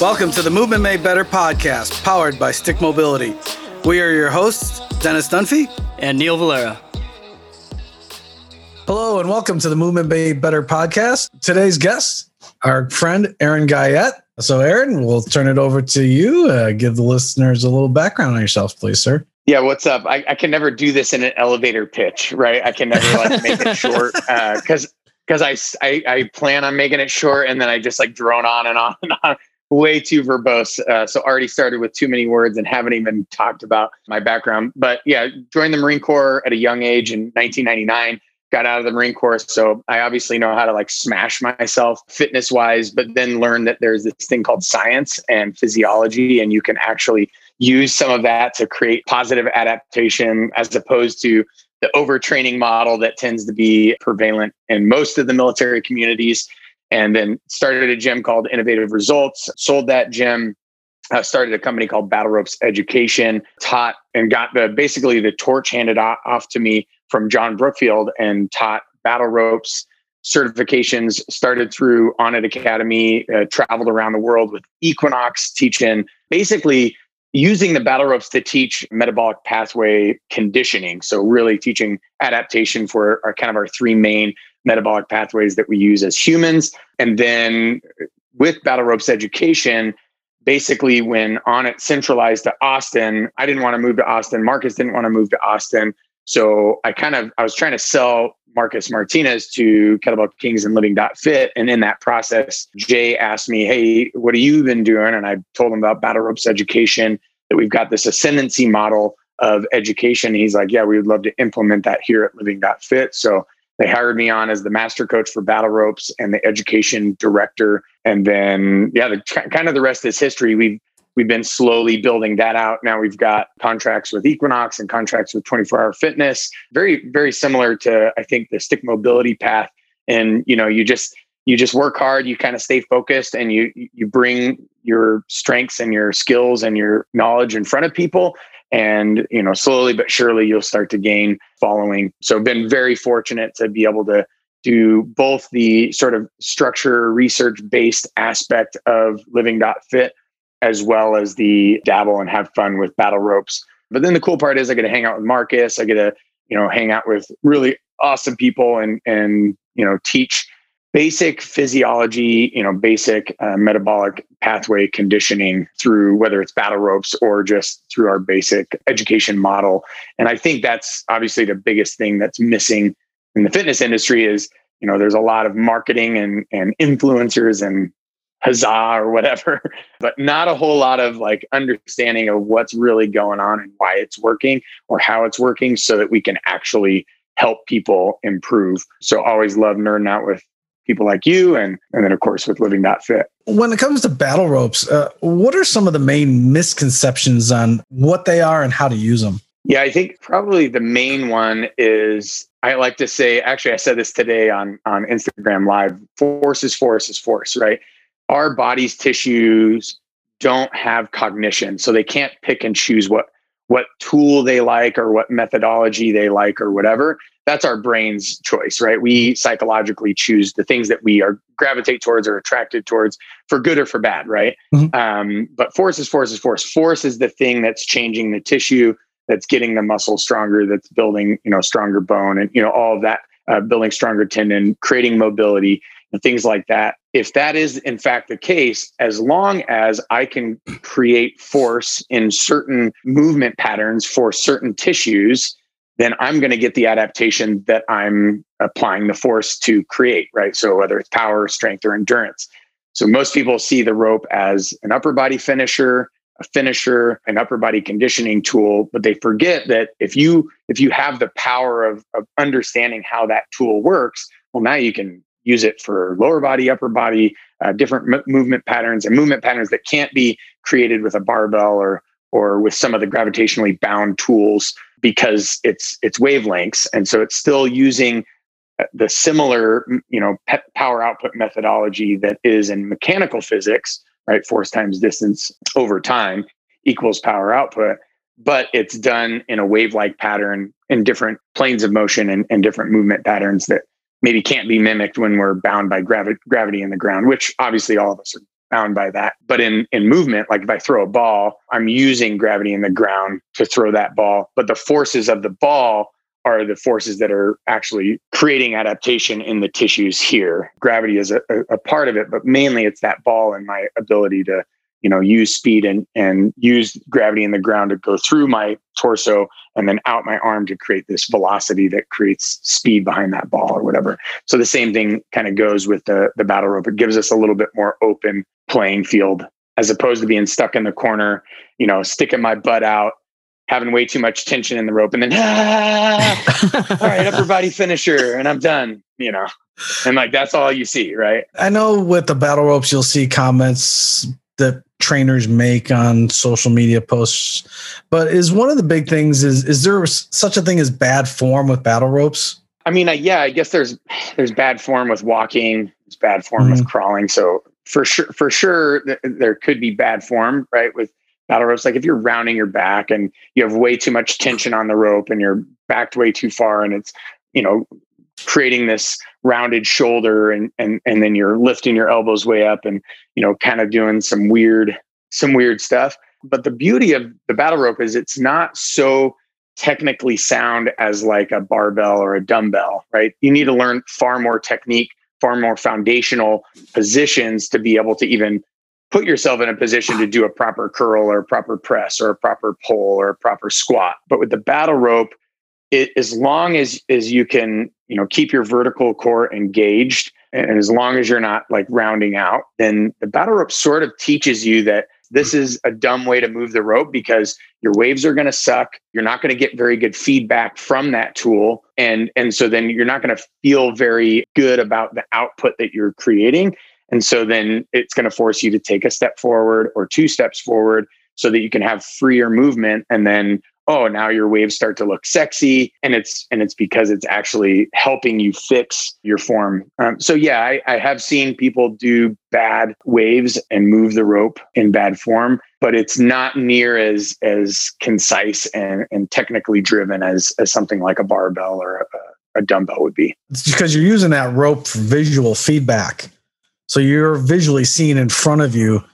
Welcome to the Movement Made Better podcast, powered by Stick Mobility. We are your hosts, Dennis Dunphy and Neil Valera. Hello, and welcome to the Movement Made Better podcast. Today's guest, our friend Aaron Guyette. So, Aaron, we'll turn it over to you. Uh, give the listeners a little background on yourself, please, sir. Yeah, what's up? I, I can never do this in an elevator pitch, right? I can never like make it short because uh, because I, I, I plan on making it short and then I just like drone on and on and on way too verbose. Uh, so already started with too many words and haven't even talked about my background. But yeah, joined the Marine Corps at a young age in 1999. Got out of the Marine Corps, so I obviously know how to like smash myself fitness wise. But then learned that there's this thing called science and physiology, and you can actually use some of that to create positive adaptation as opposed to the overtraining model that tends to be prevalent in most of the military communities and then started a gym called Innovative Results, sold that gym, uh, started a company called Battle Ropes Education, taught and got the basically the torch handed off to me from John Brookfield and taught battle ropes certifications started through Onnit Academy, uh, traveled around the world with Equinox, teaching basically using the battle ropes to teach metabolic pathway conditioning. So really teaching adaptation for our kind of our three main metabolic pathways that we use as humans. And then with Battle Ropes education, basically when Onnit centralized to Austin, I didn't want to move to Austin. Marcus didn't want to move to Austin. So I kind of I was trying to sell Marcus Martinez to Kettlebell Kings and Living Fit. And in that process, Jay asked me, Hey, what have you been doing? And I told him about Battle Ropes education, that we've got this ascendancy model of education. He's like, Yeah, we would love to implement that here at Living Fit. So they hired me on as the master coach for battle ropes and the education director. And then yeah the kind of the rest is history. We've we've been slowly building that out. Now we've got contracts with equinox and contracts with 24 hour fitness. Very very similar to i think the stick mobility path. And you know you just you just work hard you kind of stay focused and you you bring your strengths and your skills and your knowledge in front of people and you know slowly but surely you'll start to gain following. So been very fortunate to be able to do both the sort of structure research based aspect of living fit as well as the dabble and have fun with battle ropes. But then the cool part is i get to hang out with marcus. I get to you know hang out with really awesome people and and you know teach basic physiology, you know, basic uh, metabolic pathway conditioning through whether it's battle ropes or just through our basic education model. And I think that's obviously the biggest thing that's missing in the fitness industry is, you know, there's a lot of marketing and, and influencers and huzzah or whatever, but not a whole lot of like understanding of what's really going on and why it's working or how it's working so that we can actually help people improve. So always love nerding out with people like you and and then of course with living that fit. When it comes to battle ropes uh, what are some of the main misconceptions on what they are and how to use them? Yeah i think probably the main one is i like to say actually i said this today on on instagram live force is force is force right? Our body's tissues don't have cognition so they can't pick and choose what what tool they like or what methodology they like or whatever that's our brain's choice right we psychologically choose the things that we are gravitate towards or attracted towards for good or for bad right mm-hmm. um, but force is force is force force is the thing that's changing the tissue that's getting the muscle stronger that's building you know stronger bone and you know all of that uh, building stronger tendon creating mobility and things like that. If that is in fact the case, as long as I can create force in certain movement patterns for certain tissues, then I'm going to get the adaptation that I'm applying the force to create, right? So whether it's power, strength, or endurance. So most people see the rope as an upper body finisher, a finisher, an upper body conditioning tool, but they forget that if you if you have the power of, of understanding how that tool works, well, now you can use it for lower body, upper body, uh, different m- movement patterns, and movement patterns that can't be created with a barbell or or with some of the gravitationally bound tools because it's it's wavelengths, and so it's still using uh, the similar you know power output methodology that is in mechanical physics, right? Force times distance over time equals power output, but it's done in a wave-like pattern in different planes of motion and, and different movement patterns that maybe can't be mimicked when we're bound by gravi- gravity in the ground, which obviously all of us are by that. But in in movement, like if I throw a ball, I'm using gravity in the ground to throw that ball. But the forces of the ball are the forces that are actually creating adaptation in the tissues here. Gravity is a, a, part of it, but mainly it's that ball and my ability to, you know, use speed and and use gravity in the ground to go through my torso and then out my arm to create this velocity that creates speed behind that ball or whatever. So the same thing kind of goes with the the battle rope. It gives us a little bit more open playing field as opposed to being stuck in the corner, you know, sticking my butt out having way too much tension in the rope and then ah, all right upper body finisher and i'm done you know and like that's all you see right i know with the battle ropes you'll see comments that trainers make on social media posts. But is one of the big things is is there such a thing as bad form with battle ropes? I mean yeah i guess there's there's bad form with walking there's bad form mm-hmm. with crawling. So for sure for sure there could be bad form right with battle ropes. Like if you're rounding your back and you have way too much tension on the rope and you're backed way too far and it's you know creating this rounded shoulder and and and then you're lifting your elbows way up and you know kind of doing some weird some weird stuff but the beauty of the battle rope is it's not so technically sound as like a barbell or a dumbbell right you need to learn far more technique far more foundational positions to be able to even put yourself in a position to do a proper curl or a proper press or a proper pull or a proper squat. But with the battle rope, it, as long as as you can, you know, keep your vertical core engaged, and as long as you're not like rounding out, then the battle rope sort of teaches you that this is a dumb way to move the rope because your waves are going to suck you're not going to get very good feedback from that tool and and so then you're not going to feel very good about the output that you're creating and so then it's going to force you to take a step forward or two steps forward so that you can have freer movement and then oh now your waves start to look sexy. And it's and it's because it's actually helping you fix your form. Um, so yeah I, I have seen people do bad waves and move the rope in bad form but it's not near as as concise and, and technically driven as as something like a barbell or a, a dumbbell would be. It's because you're using that rope for visual feedback. So you're visually seeing in front of you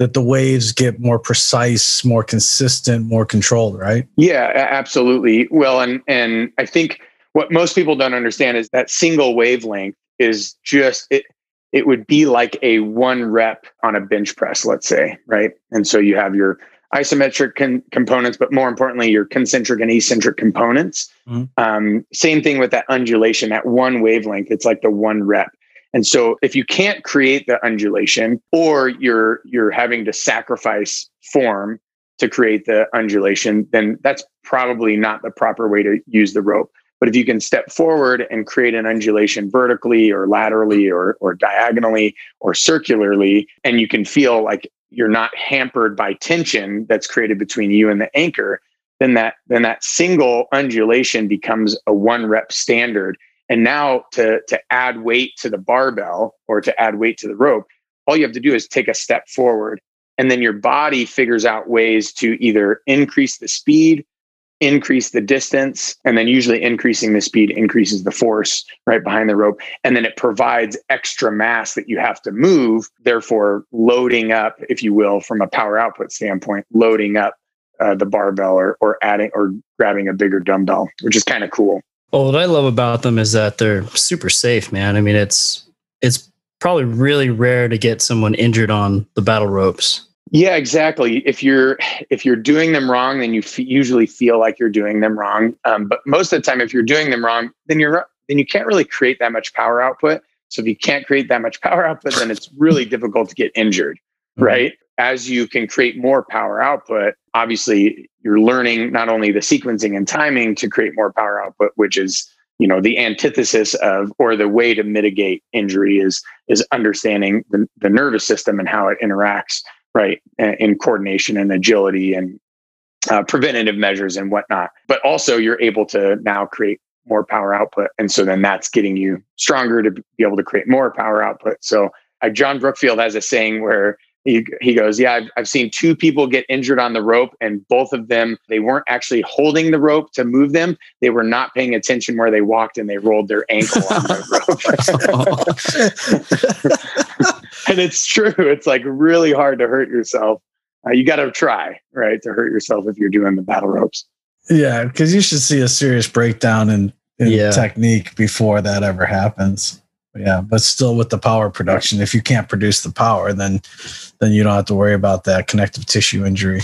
that the waves get more precise, more consistent, more controlled, right? Yeah, absolutely. Well, and and I think what most people don't understand is that single wavelength is just it it would be like a one rep on a bench press, let's say, right? And so you have your isometric con- components, but more importantly, your concentric and eccentric components. Mm-hmm. Um, same thing with that undulation, that one wavelength. It's like the one rep. And so if you can't create the undulation or you're you're having to sacrifice form to create the undulation, then that's probably not the proper way to use the rope. But if you can step forward and create an undulation vertically or laterally or, or diagonally or circularly, and you can feel like you're not hampered by tension that's created between you and the anchor, then that then that single undulation becomes a one rep standard and now to, to add weight to the barbell or to add weight to the rope, all you have to do is take a step forward. And then your body figures out ways to either increase the speed, increase the distance, and then usually increasing the speed increases the force right behind the rope. And then it provides extra mass that you have to move, therefore loading up, if you will, from a power output standpoint, loading up uh, the barbell or, or adding or grabbing a bigger dumbbell, which is kind of cool. Well, what I love about them is that they're super safe, man. I mean, it's it's probably really rare to get someone injured on the battle ropes. Yeah, exactly. If you're if you're doing them wrong, then you f- usually feel like you're doing them wrong. Um, but most of the time, if you're doing them wrong, then you're then you can't really create that much power output. So if you can't create that much power output, then it's really difficult to get injured, mm-hmm. right? As you can create more power output, obviously you're learning not only the sequencing and timing to create more power output, which is you know the antithesis of or the way to mitigate injury is is understanding the, the nervous system and how it interacts right in coordination and agility and uh, preventative measures and whatnot. But also you're able to now create more power output and so then that's getting you stronger to be able to create more power output. So uh, john brookfield has a saying where he, he goes, Yeah, I've, I've seen two people get injured on the rope, and both of them, they weren't actually holding the rope to move them. They were not paying attention where they walked and they rolled their ankle on the rope. and it's true. It's like really hard to hurt yourself. Uh, you got to try, right, to hurt yourself if you're doing the battle ropes. Yeah, because you should see a serious breakdown in, in Yeah. technique before that ever happens. Yeah, but still with the power production, if you can't produce the power, then then you don't have to worry about that connective tissue injury.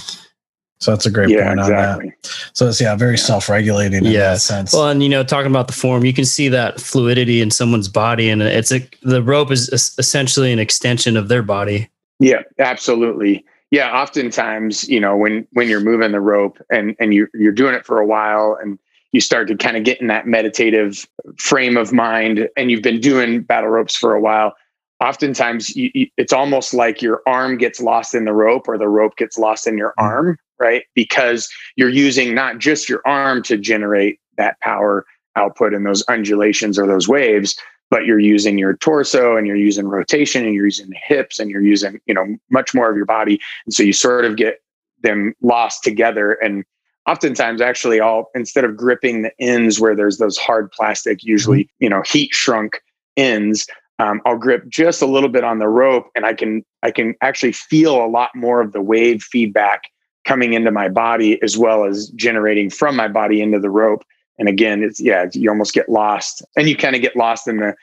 So that's a great Yeah, point exactly. on that. So it's yeah, very self-regulating in Yeah. that sense. Well, and you know, talking about the form, you can see that fluidity in someone's body, and it's a the rope is essentially an extension of their body. Yeah, absolutely. Yeah, oftentimes, you know, when when you're moving the rope and and you you're doing it for a while and you start to kind of get in that meditative frame of mind and you've been doing battle ropes for a while, oftentimes you, you, it's almost like your arm gets lost in the rope or the rope gets lost in your mm-hmm. arm, right? Because you're using not just your arm to generate that power output and those undulations or those waves, but you're using your torso and you're using rotation and you're using the hips and you're using you know much more of your body and so you sort of get them lost together and oftentimes actually all instead of gripping the ends where there's those hard plastic usually you know heat shrunk ends um, i'll grip just a little bit on the rope and i can i can actually feel a lot more of the wave feedback coming into my body as well as generating from my body into the rope. And again it's yeah you almost get lost and you kind of get lost in the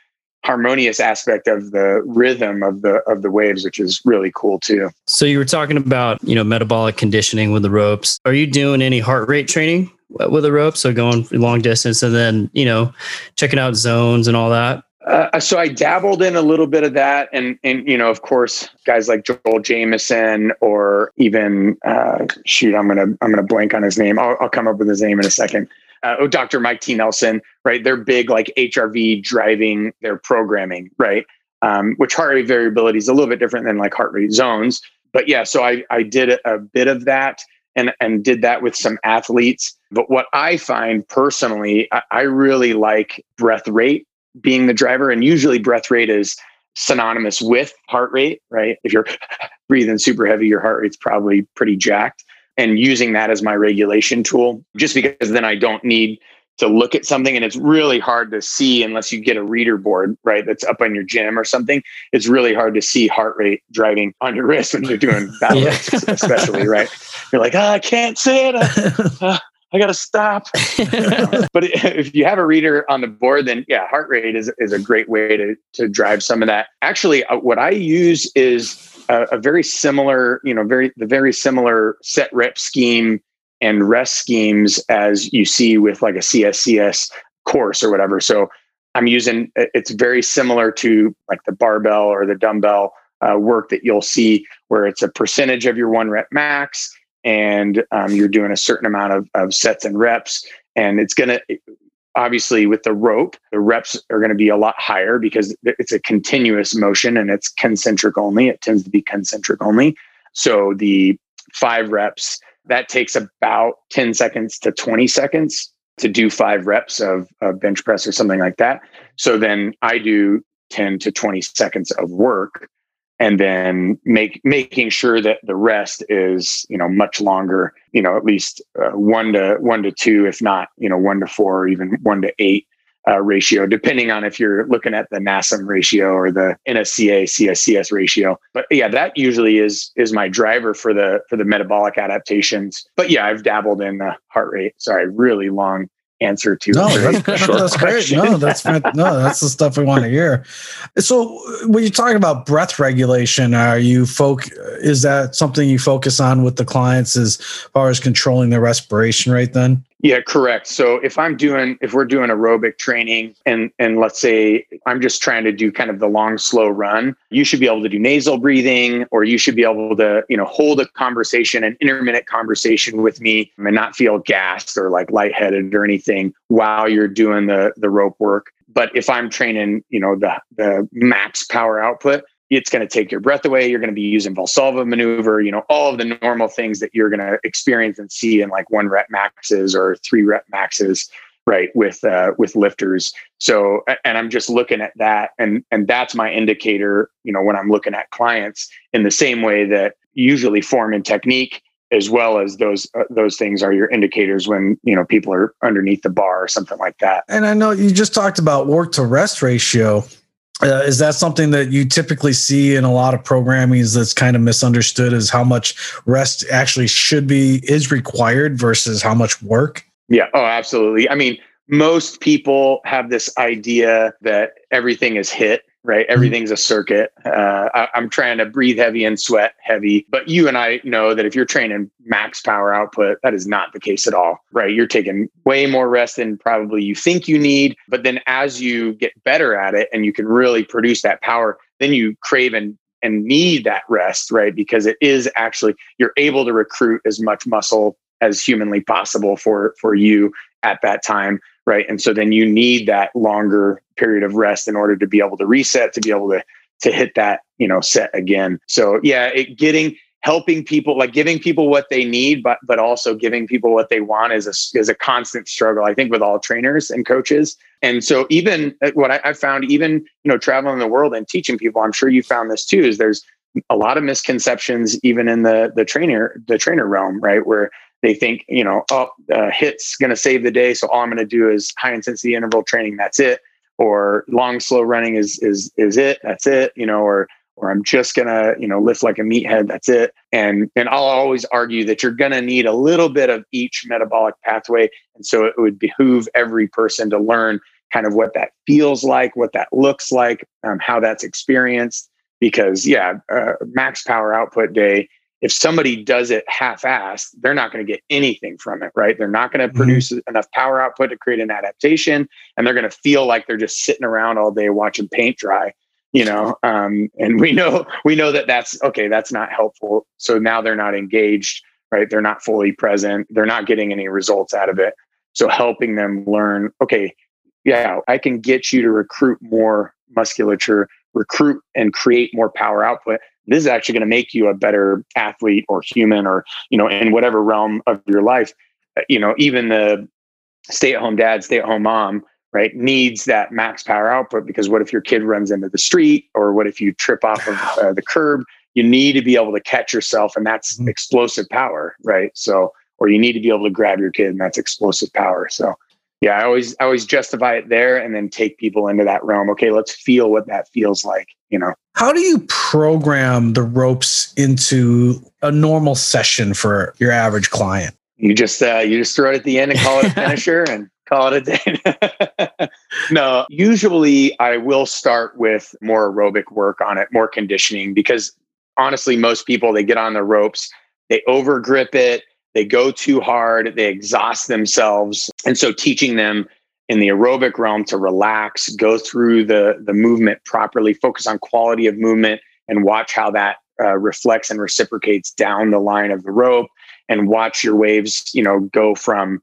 harmonious aspect of the rhythm of the of the waves which is really cool too So you were talking about you know metabolic conditioning with the ropes. Are you doing any heart rate training with the ropes? So going long distance and then you know checking out zones and all that. uh, so I dabbled in a little bit of that, and and you know, of course, guys like Joel Jamieson or even uh, shoot, I'm gonna I'm gonna blank on his name. I'll, I'll come up with his name in a second. Uh, oh, Dr. Mike T. Nelson, right? They're big like HRV driving their programming, right? Um, which heart rate variability is a little bit different than like heart rate zones. But yeah, so I I did a, bit of that and and did that with some athletes. But what I find personally, I, I really like breath rate being the driver. And usually breath rate is synonymous with heart rate, right? If you're breathing super heavy, your heart rate's probably pretty jacked. And using that as my regulation tool, just because then I don't need to look at something and it's really hard to see unless you get a reader board, right? That's up on your gym or something. It's really hard to see heart rate driving on your wrist when you're doing battle Yeah. especially, right? You're like, oh, I can't see it. Ah, ah, I, I got to stop but if you have a reader on the board, then yeah, heart rate is, is a great way to, to drive some of that. Actually, uh, what I use is a, a very similar, you know, very the very similar set rep scheme and rest schemes as you see with like a CSCS course or whatever. So I'm using it's very similar to like the barbell or the dumbbell uh, work that you'll see where it's a percentage of your one rep max and um, you're doing a certain amount of, of sets and reps and it's going to obviously with the rope the reps are going to be a lot higher because it's a continuous motion and it's concentric only. It tends to be concentric only. So the five reps that takes about 10 seconds to 20 seconds to do five reps of, of bench press or something like that. So then i do 10 to 20 seconds of work and then make making sure that the rest is you know much longer you know at least uh, one to one to two if not you know one to four or even one to eight uh, ratio depending on if you're looking at the NASM ratio or the NSCA CSCS ratio. But yeah that usually is is my driver for the for the metabolic adaptations. But yeah I've dabbled in the heart rate. Sorry really long answer to No, that's, that's great. No, that's no, that's the stuff we want to hear. So, when you're talking about breath regulation, are you folk? Is that something you focus on with the clients as far as controlling their respiration rate? Then, Yeah, correct. So if I'm doing if we're doing aerobic training and and let's say I'm just trying to do kind of the long slow run, you should be able to do nasal breathing or you should be able to, you know, hold a conversation, an intermittent conversation with me and not feel gassed or like lightheaded or anything while you're doing the the rope work. But if I'm training, you know, the the max power output, it's going to take your breath away. You're going to be using Valsalva maneuver, you know, all of the normal things that you're going to experience and see in like one rep maxes or three rep maxes, right? With uh, with lifters. So, and I'm just looking at that, and and that's my indicator, you know, when I'm looking at clients in the same way that usually form and technique as well as those uh, those things are your indicators when you know people are underneath the bar or something like that and I know you just talked about work to rest ratio. Uh, is that something that you typically see in a lot of programming that's kind of misunderstood is how much rest actually should be is required versus how much work? Yeah. Oh, absolutely. I mean, most people have this idea that everything is hit right? Mm-hmm. Everything's a circuit. Uh, I, am trying to breathe heavy and sweat heavy. But you and I know that if you're training max power output, that is not the case at all, right? You're taking way more rest than probably you think you need. But then as you get better at it and you can really produce that power, then you crave and and need that rest, right? Because it is actually you're able to recruit as much muscle as humanly possible for for you at that time right? And so then you need that longer period of rest in order to be able to reset to be able to to hit that you know set again. So yeah it getting helping people like giving people what they need but but also giving people what they want is a is a constant struggle i think with all trainers and coaches. And so even uh, what I, I found even you know traveling the world and teaching people i'm sure you found this too is there's a lot of misconceptions even in the the trainer the trainer realm right? Where they think, you know, oh, uh, HIIT's going to save the day, so all I'm going to do is high intensity interval training. That's it. Or long slow running is is is it. That's it. You know, or or I'm just gonna, you know, lift like a meathead. That's it. And and I'll always argue that you're gonna need a little bit of each metabolic pathway, and so it would behoove every person to learn kind of what that feels like, what that looks like, um, how that's experienced. Because yeah, uh, max power output day if somebody does it half-assed, they're not going to get anything from it, right? They're not going to mm-hmm. produce enough power output to create an adaptation, and they're going to feel like they're just sitting around all day watching paint dry, you know. Um, and we know we know that that's okay. That's not helpful. So now they're not engaged, right? They're not fully present. They're not getting any results out of it. So helping them learn, okay, yeah, I can get you to recruit more musculature, recruit and create more power output this is actually going to make you a better athlete or human or you know in whatever realm of your life. Uh, you know even the stay at home dad stay at home mom right needs that max power output because what if your kid runs into the street or what if you trip off of uh, the curb? You need to be able to catch yourself and that's mm-hmm. explosive power right? So or you need to be able to grab your kid and that's explosive power. So yeah, I always I always justify it there and then take people into that realm. Okay, let's feel what that feels like, you know. How do you program the ropes into a normal session for your average client? You just uh, you just throw it at the end and call it a finisher and call it a day. no, usually I will start with more aerobic work on it, more conditioning because honestly most people they get on the ropes, they over grip it, they go too hard, they exhaust themselves. And so teaching them in the aerobic realm to relax, go through the, the movement properly, focus on quality of movement, and watch how that uh, reflects and reciprocates down the line of the rope and watch your waves, you know, go from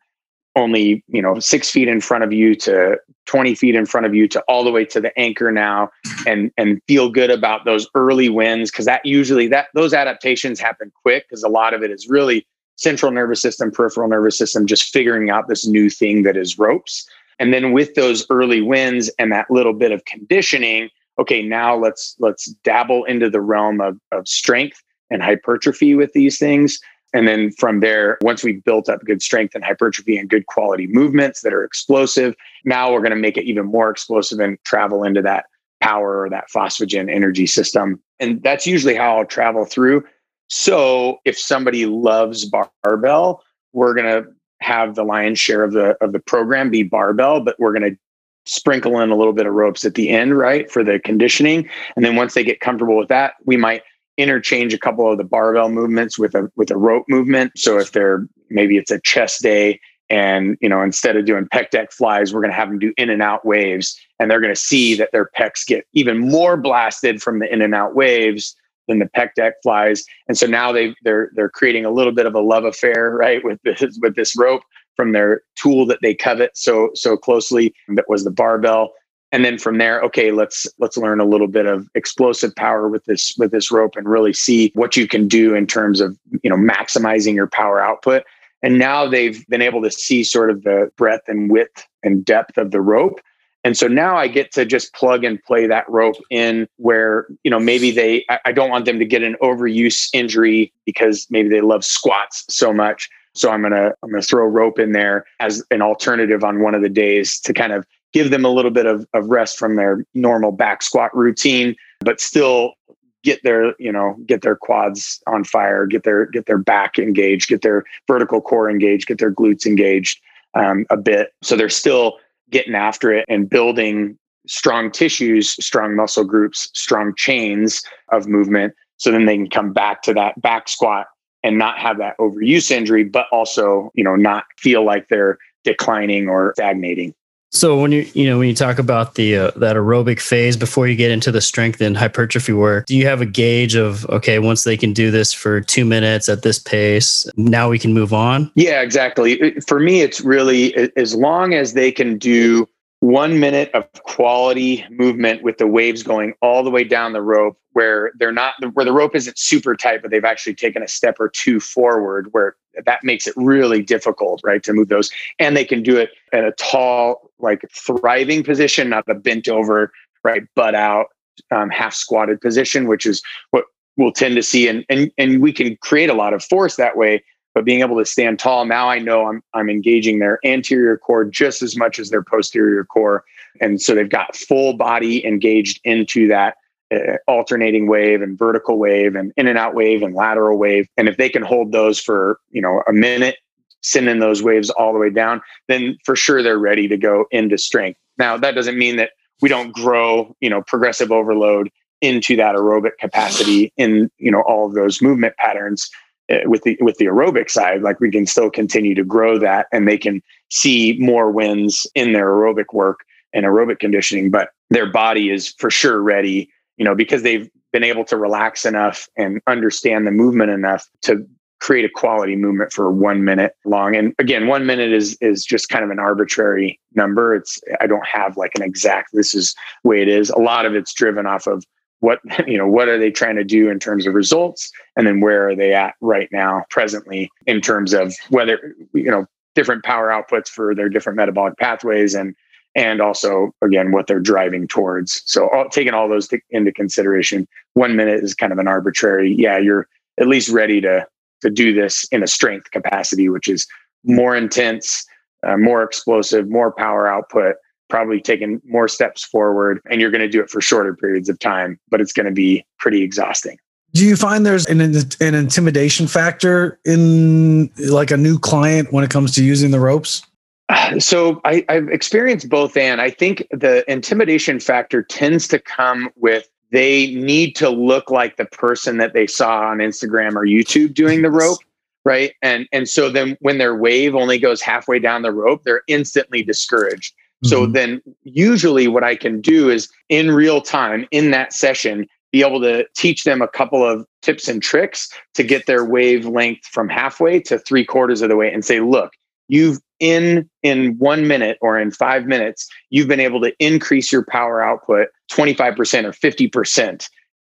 only, you know, six feet in front of you to 20 feet in front of you to all the way to the anchor now and and feel good about those early wins because that usually that those adaptations happen quick because a lot of it is really central nervous system, peripheral nervous system, just figuring out this new thing that is ropes. And then with those early wins and that little bit of conditioning, okay, now let's let's dabble into the realm of, of strength and hypertrophy with these things. And then from there, once we've built up good strength and hypertrophy and good quality movements that are explosive, now we're going to make it even more explosive and travel into that power or that phosphagen energy system. And that's usually how I'll travel through. So if somebody loves barbell, we're going to have the lion's share of the of the program be barbell, but we're going to sprinkle in a little bit of ropes at the end, right, for the conditioning. And then once they get comfortable with that, we might interchange a couple of the barbell movements with a with a rope movement. So if they're maybe it's a chest day and you know instead of doing pec deck flies we're going to have them do in and out waves and they're going to see that their pecs get even more blasted from the in and out waves than the pec deck flies. And so now they they're they're creating a little bit of a love affair, right, with this with this rope from their tool that they covet so so closely that was the barbell. And then from there, okay, let's let's learn a little bit of explosive power with this with this rope and really see what you can do in terms of you know maximizing your power output. And now they've been able to see sort of the breadth and width and depth of the rope and so now I get to just plug and play that rope in where, you know, maybe they, I, don't want them to get an overuse injury because maybe they love squats so much. So I'm going to, I'm going to throw rope in there as an alternative on one of the days to kind of give them a little bit of, of rest from their normal back squat routine, but still get their you know get their quads on fire get their get their back engaged get their vertical core engaged get their glutes engaged um, a bit so they're still getting after it and building strong tissues strong muscle groups strong chains of movement so then they can come back to that back squat and not have that overuse injury but also you know not feel like they're declining or stagnating so when you you know when you talk about the uh, that aerobic phase before you get into the strength and hypertrophy work, do you have a gauge of okay once they can do this for two minutes at this pace, now we can move on? Yeah, exactly. For me, it's really as long as they can do one minute of quality movement with the waves going all the way down the rope where they're not where the rope isn't super tight but they've actually taken a step or two forward where that makes it really difficult right to move those. And they can do it in a tall like thriving position not a bent over right butt out um, half squatted position which is what we'll tend to see. And, and and we can create a lot of force that way but being able to stand tall now i know i'm i'm engaging their anterior core just as much as their posterior core. And so they've got full body engaged into that alternating wave and vertical wave and in and out wave and lateral wave. And if they can hold those for you know a minute sending those waves all the way down then for sure they're ready to go into strength. Now that doesn't mean that we don't grow you know progressive overload into that aerobic capacity in you know all of those movement patterns uh, with the with the aerobic side. Like we can still continue to grow that and they can see more wins in their aerobic work and aerobic conditioning but their body is for sure ready you know because they've been able to relax enough and understand the movement enough to create a quality movement for one minute long. And again one minute is is just kind of an arbitrary number. It's i don't have like an exact this is the way it is. A lot of it's driven off of what you know what are they trying to do in terms of results? And then where are they at right now presently in terms of whether you know different power outputs for their different metabolic pathways and and also again what they're driving towards so all, taking all those to, into consideration one minute is kind of an arbitrary yeah you're at least ready to to do this in a strength capacity which is more intense uh, more explosive more power output probably taking more steps forward and you're going to do it for shorter periods of time, but it's going to be pretty exhausting. Do you find there's an, an intimidation factor in like a new client when it comes to using the ropes? So I, I've experienced both, and I think the intimidation factor tends to come with they need to look like the person that they saw on Instagram or YouTube doing the rope right? And and so then when their wave only goes halfway down the rope they're instantly discouraged. So mm-hmm. then usually what I can do is in real time in that session be able to teach them a couple of tips and tricks to get their wavelength from halfway to three quarters of the way and say, look, you've in in one minute or in five minutes, you've been able to increase your power output 25% or 50%.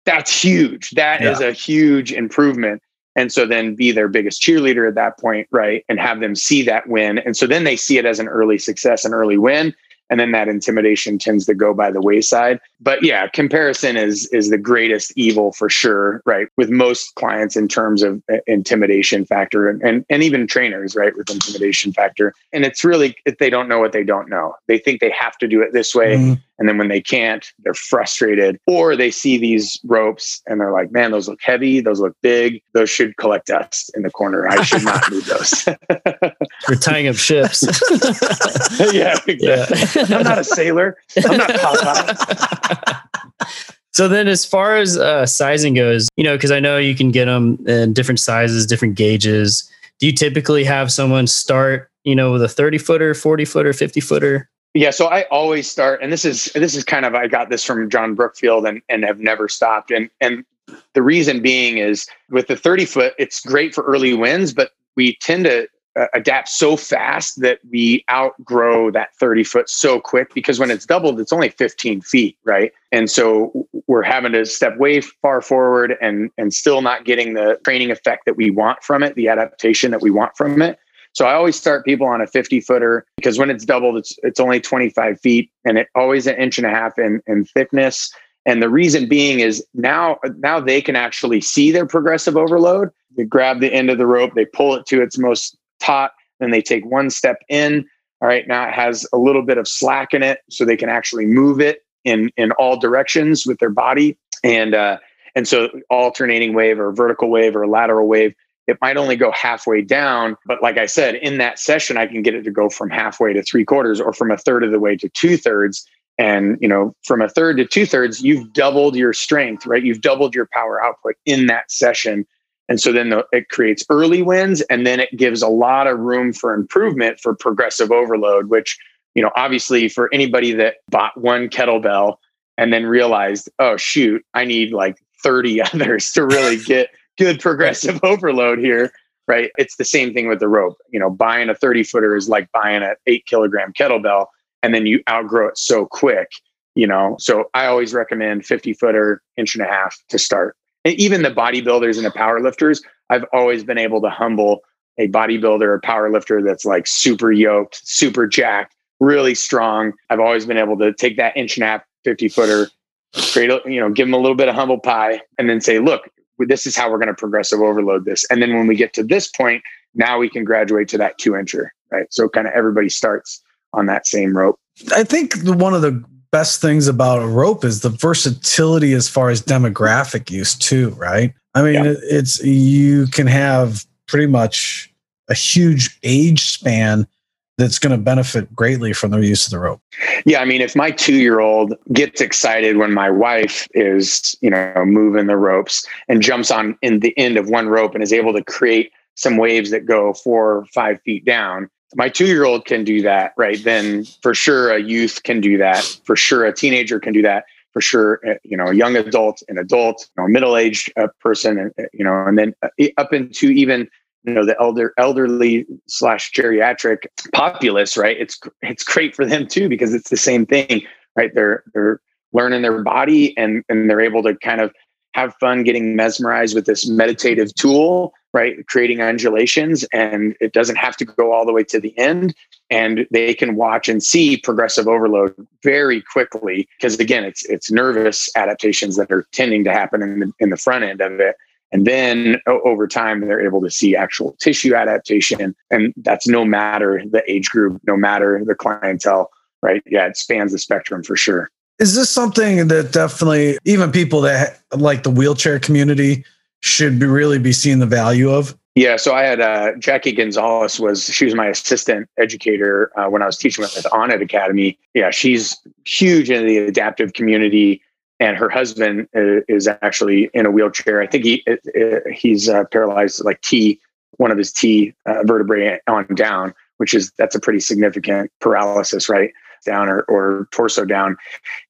That's huge. That yeah. is a huge improvement and so then be their biggest cheerleader at that point right and have them see that win and so then they see it as an early success an early win and then that intimidation tends to go by the wayside. But yeah comparison is is the greatest evil for sure right? With most clients in terms of uh, intimidation factor and and, even trainers right with intimidation factor. And it's really they don't know what they don't know they think they have to do it this way. Mm. And then when they can't they're frustrated. Or they see these ropes and they're like man those look heavy. Those look big. Those should collect dust in the corner. I should not move those. We're tying up ships. Yeah, exactly. yeah. I'm not a sailor. I'm not a cop. so then as far as uh, sizing goes you know because i know you can get them in different sizes different gauges. Do you typically have someone start you know with a 30 footer 40 footer 50 footer yeah so i always start and this is this is kind of i got this from john brookfield and and have never stopped. And and the reason being is with the 30 foot it's great for early wins but we tend to uh, adapt so fast that we outgrow that 30 foot so quick because when it's doubled it's only 15 feet right? And so we're having to step way far forward and and still not getting the training effect that we want from it the adaptation that we want from it so I always start people on a 50 footer because when it's doubled, it's it's only 25 feet and it always an inch and a half in, in thickness. And the reason being is now now they can actually see their progressive overload. They grab the end of the rope, they pull it to its most taut, then they take one step in, All right. Now it has a little bit of slack in it so they can actually move it in, in all directions with their body. And, uh, and so alternating wave or vertical wave or lateral wave, it might only go halfway down. But like I said, in that session, I can get it to go from halfway to three quarters or from a third of the way to two thirds. And, you know, from a third to two thirds, you've doubled your strength, right? You've doubled your power output in that session and so then the, it creates early wins and then it gives a lot of room for improvement for progressive overload, which, you know, obviously for anybody that bought one kettlebell and then realized, oh, shoot, I need like 30 others to really get good progressive overload here. Right. It's the same thing with the rope. You know, buying a 30 footer is like buying an eight kilogram kettlebell and then you outgrow it so quick, you know. So I always recommend 50 footer, inch and a half to start And even the bodybuilders and the power lifters, I've always been able to humble a bodybuilder or power lifter that's like super yoked, super jacked, really strong. I've always been able to take that inch and a half, 50 footer, create, a, you know, give them a little bit of humble pie and then say, look, this is how we're going to progressive overload this. And then when we get to this point, now we can graduate to that two incher, right? So kind of everybody starts on that same rope. I think one of the best things about a rope is the versatility as far as demographic use too, right? I mean, yeah. it's you can have pretty much a huge age span that's going to benefit greatly from the use of the rope. Yeah, I mean, if my two-year-old gets excited when my wife is, you know, moving the ropes and jumps on in the end of one rope and is able to create some waves that go four or five feet down, my two year old can do that, right? Then for sure a youth can do that. For sure a teenager can do that. For sure, uh, you know, a young adult, an adult, you know, middle aged uh, person, uh, you know, and then up into even you know the elder elderly slash geriatric populace, right? It's it's great for them too because it's the same thing, right? They're they're learning their body and and they're able to kind of have fun getting mesmerized with this meditative tool right? Creating undulations, and it doesn't have to go all the way to the end. And they can watch and see progressive overload very quickly because again, it's it's nervous adaptations that are tending to happen in the in the front end of it. And then over time, they're able to see actual tissue adaptation. And that's no matter the age group, no matter the clientele, right? Yeah, it spans the spectrum for sure. Is this something that definitely, even people that like the wheelchair community, should be really be seeing the value of? Yeah, so I had uh, Jackie Gonzalez was she was my assistant educator uh, when I was teaching at the Onnit Academy. Yeah, she's huge in the adaptive community, and her husband uh, is actually in a wheelchair. I think he uh, uh, he's paralyzed like T one of his T vertebrae on down, which is that's a pretty significant paralysis, right? Down or, or torso down,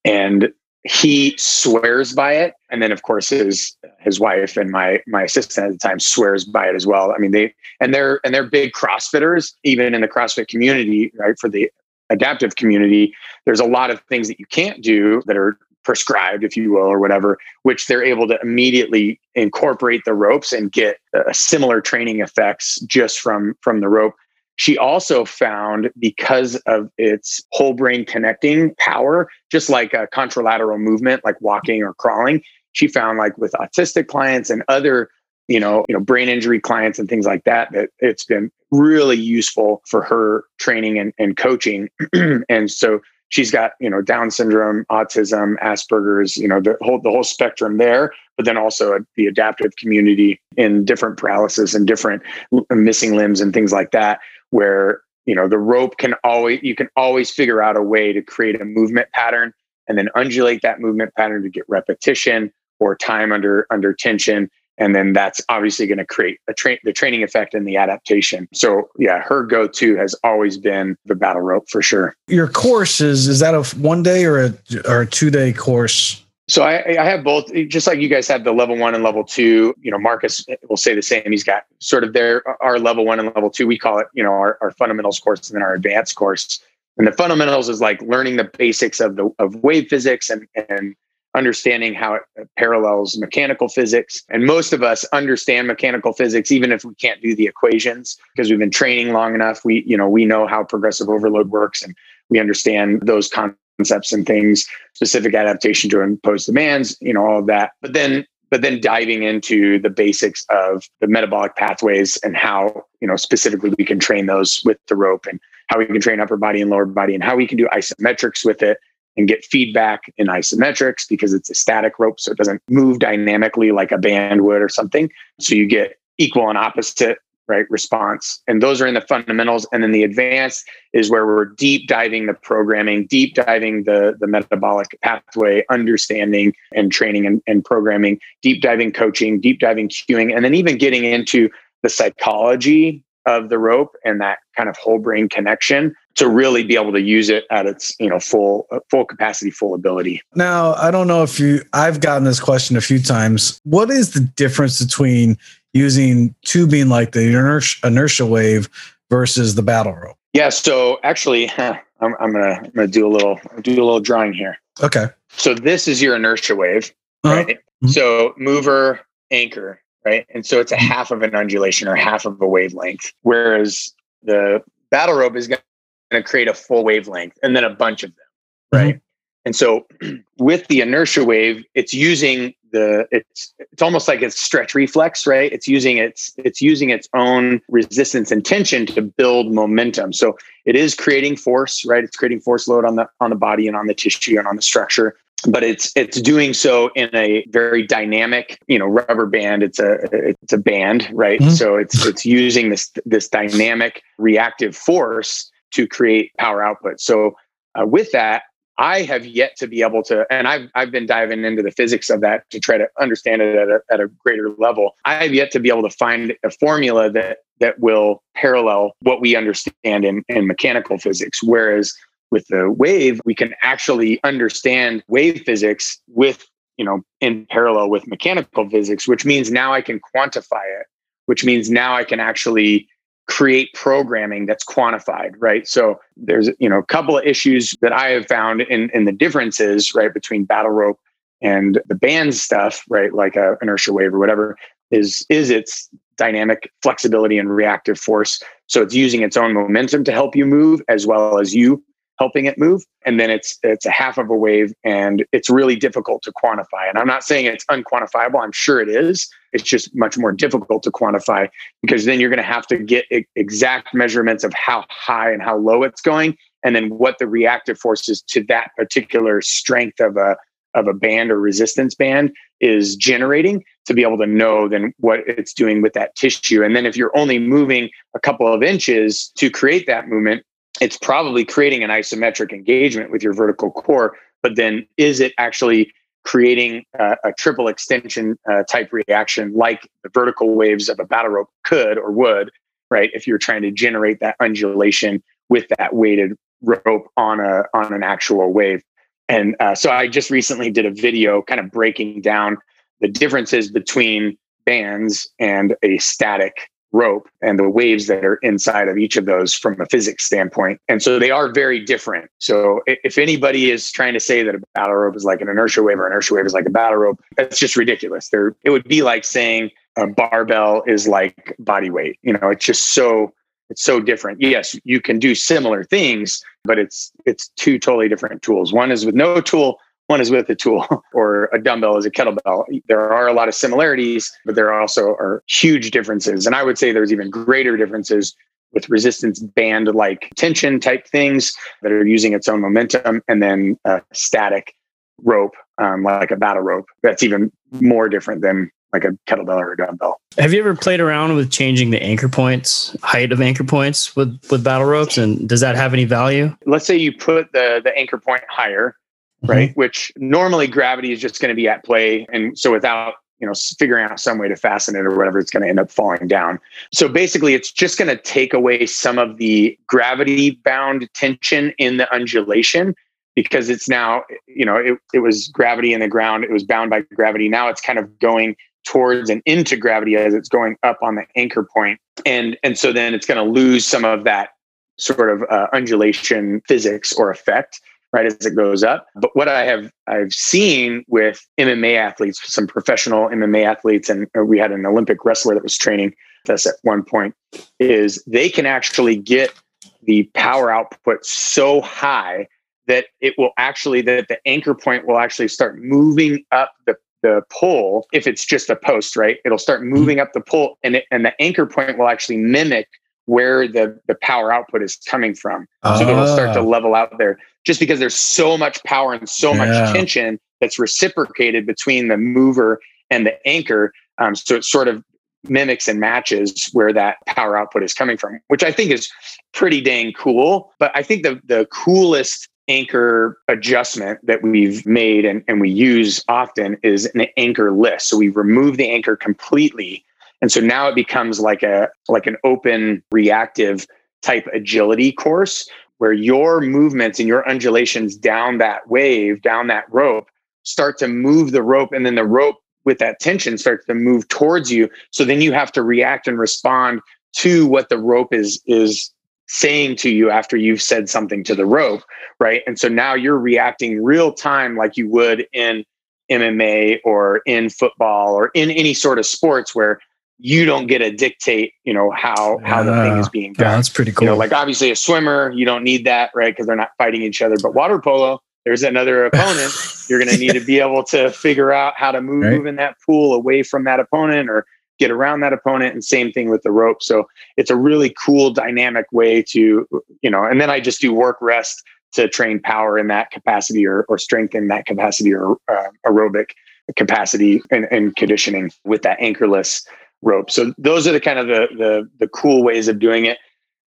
and he swears by it and then of course his his wife and my my assistant at the time swears by it as well i mean they and they're and they're big crossfitters even in the crossfit community right for the adaptive community there's a lot of things that you can't do that are prescribed if you will or whatever which they're able to immediately incorporate the ropes and get uh, similar training effects just from from the rope she also found because of its whole brain connecting power, just like a contralateral movement, like walking or crawling, she found like with autistic clients and other, you know, you know, brain injury clients and things like that, that it's been really useful for her training and, and coaching. and so she's got, you know, Down syndrome, autism, Asperger's, you know, the whole the whole spectrum there, but then also the adaptive community in different paralysis and different missing limbs and things like that where you know the rope can always you can always figure out a way to create a movement pattern and then undulate that movement pattern to get repetition or time under under tension and then that's obviously going to create a train the training effect and the adaptation so yeah her go-to has always been the battle rope for sure your course is is that a one day or a or a two day course so I, I, have both, just like you guys have the level one and level two. You know, Marcus will say the same. He's got sort of their our level one and level two. We call it, you know, our, our fundamentals course and then our advanced course. And the fundamentals is like learning the basics of the of wave physics and and understanding how it parallels mechanical physics. And most of us understand mechanical physics, even if we can't do the equations, because we've been training long enough. We, you know, we know how progressive overload works and we understand those concepts and things, specific adaptation to impose demands, you know, all of that. But then but then diving into the basics of the metabolic pathways and how, you know, specifically we can train those with the rope and how we can train upper body and lower body and how we can do isometrics with it and get feedback in isometrics because it's a static rope. So it doesn't move dynamically like a band would or something. So you get equal and opposite right response and those are in the fundamentals and then the advanced is where we're deep diving the programming deep diving the the metabolic pathway understanding and training and, and programming deep diving coaching deep diving cueing and then even getting into the psychology of the rope and that kind of whole brain connection to really be able to use it at its you know full full capacity full ability now i don't know if you i've gotten this question a few times what is the difference between using tubing like the inertia, inertia wave versus the battle rope? Yeah. So actually, huh, I'm, I'm, gonna I'm gonna do a little do a little drawing here. Okay. So this is your inertia wave, uh-huh. right? Mm-hmm. So mover anchor, right? And so it's a mm-hmm. half of an undulation or half of a wavelength, whereas the battle rope is going to create a full wavelength and then a bunch of them, right? Mm-hmm. And so with the inertia wave, it's using the it's it's almost like it's stretch reflex, right? It's using its it's using its own resistance and tension to build momentum. So it is creating force, right? It's creating force load on the on the body and on the tissue and on the structure. But it's it's doing so in a very dynamic, you know, rubber band. It's a it's a band, right? Mm-hmm. So it's it's using this this dynamic reactive force to create power output. So uh, with that, I have yet to be able to, and I've, I've been diving into the physics of that to try to understand it at a, at a greater level. I have yet to be able to find a formula that, that will parallel what we understand in, in mechanical physics. Whereas with the wave, we can actually understand wave physics with, you know, in parallel with mechanical physics, which means now I can quantify it, which means now I can actually create programming that's quantified right? So there's you know a couple of issues that i have found in in the differences right between battle rope and the band stuff right like a inertia wave or whatever is is its dynamic flexibility and reactive force. So it's using its own momentum to help you move as well as you helping it move. And then it's it's a half of a wave and it's really difficult to quantify. And i'm not saying it's unquantifiable. I'm sure it is it's just much more difficult to quantify because then you're going to have to get exact measurements of how high and how low it's going and then what the reactive forces to that particular strength of a of a band or resistance band is generating to be able to know then what it's doing with that tissue. And then if you're only moving a couple of inches to create that movement it's probably creating an isometric engagement with your vertical core but then is it actually creating a, triple extension uh, type reaction like the vertical waves of a battle rope could or would right? If you're trying to generate that undulation with that weighted rope on a on an actual wave. And uh, so i just recently did a video kind of breaking down the differences between bands and a static rope and the waves that are inside of each of those from a physics standpoint. And so they are very different. So if anybody is trying to say that a battle rope is like an inertia wave or inertia wave is like a battle rope, that's just ridiculous. There, it would be like saying a barbell is like body weight. You know, it's just so it's so different. Yes, you can do similar things, but it's it's two totally different tools. One is with no tool, one is with a tool or a dumbbell is a kettlebell. There are a lot of similarities, but there also are huge differences. And I would say there's even greater differences with resistance band like tension type things that are using its own momentum and then a static rope um, like a battle rope that's even more different than like a kettlebell or a dumbbell. Have you ever played around with changing the anchor points, height of anchor points with with battle ropes and does that have any value? Let's say you put the the anchor point higher mm-hmm. right? Which normally gravity is just going to be at play. And so without you know figuring out some way to fasten it or whatever it's going to end up falling down so basically it's just going to take away some of the gravity bound tension in the undulation because it's now you know it, it was gravity in the ground it was bound by gravity now it's kind of going towards and into gravity as it's going up on the anchor point and and so then it's going to lose some of that sort of uh, undulation physics or effect right as it goes up. But what I have I've seen with MMA athletes, some professional MMA athletes, and we had an Olympic wrestler that was training us at one point, is they can actually get the power output so high that it will actually that the anchor point will actually start moving up the the pole if it's just a post, right? It'll start Mm-hmm. moving up the pole and it, and the anchor point will actually mimic where the the power output is coming from. So it'll start to Ah. level out there just because there's so much power and so Yeah. much tension that's reciprocated between the mover and the anchor. Um, so it sort of mimics and matches where that power output is coming from, which I think is pretty dang cool. But I think the the coolest anchor adjustment that we've made and, and we use often is an anchor list. So we remove the anchor completely. And so now it becomes like a like an open reactive type agility course where your movements and your undulations down that wave, down that rope, start to move the rope, and then the rope with that tension starts to move towards you. So then you have to react and respond to what the rope is is saying to you after you've said something to the rope, right? And so now you're reacting real time like you would in MMA or in football or in any sort of sports where you don't get to dictate, you know, how how the thing is being Yeah, done that's pretty cool. you know, like obviously a swimmer, you don't need that, right? Because they're not fighting each other. But water polo, there's another opponent. You're going to need to be able to figure out how to move Right. in that pool away from that opponent or get around that opponent. And same thing with the rope. So it's a really cool, dynamic way to, you know, and then I just do work rest to train power in that capacity or, or strengthen that capacity or uh, aerobic capacity and, and conditioning with that anchorless rope. So those are the kind of the, the the cool ways of doing it.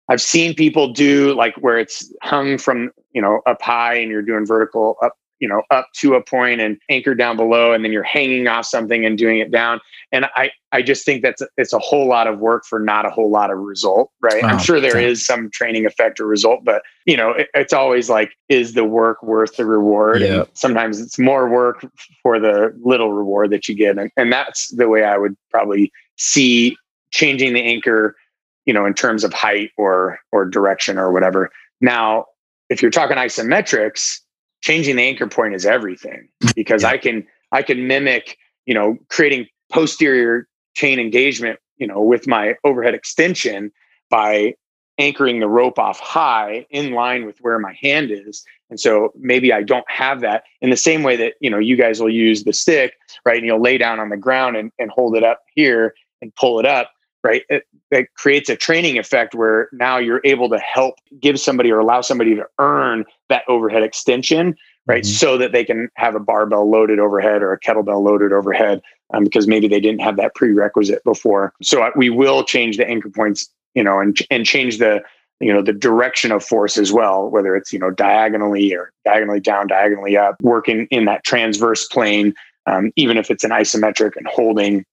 I've seen people do like where it's hung from, you know, up high and you're doing vertical up, you know, up to a point and anchored down below and then you're hanging off something and doing it down. And I I just think that's it's a whole lot of work for not a whole lot of result, right? I'm sure there is some training effect or result, but you know, it, it's always like is the work worth the reward? Yeah. And sometimes it's more work for the little reward that you get and, and that's the way I would probably see changing the anchor you know in terms of height or or direction or whatever now if you're talking isometrics changing the anchor point is everything because Yeah. i can i can mimic you know creating posterior chain engagement you know with my overhead extension by anchoring the rope off high in line with where my hand is and so maybe i don't have that in the same way that you know you guys will use the stick right? And you'll lay down on the ground and, and hold it up here and pull it up right? It, it creates a training effect where now you're able to help give somebody or allow somebody to earn that overhead extension right? Mhm. so that they can have a barbell loaded overhead or a kettlebell loaded overhead um, because maybe they didn't have that prerequisite before. So uh, we will change the anchor points you know and and change the you know the direction of force as well whether it's you know diagonally or diagonally down diagonally up working in that transverse plane um, even if it's an isometric and holding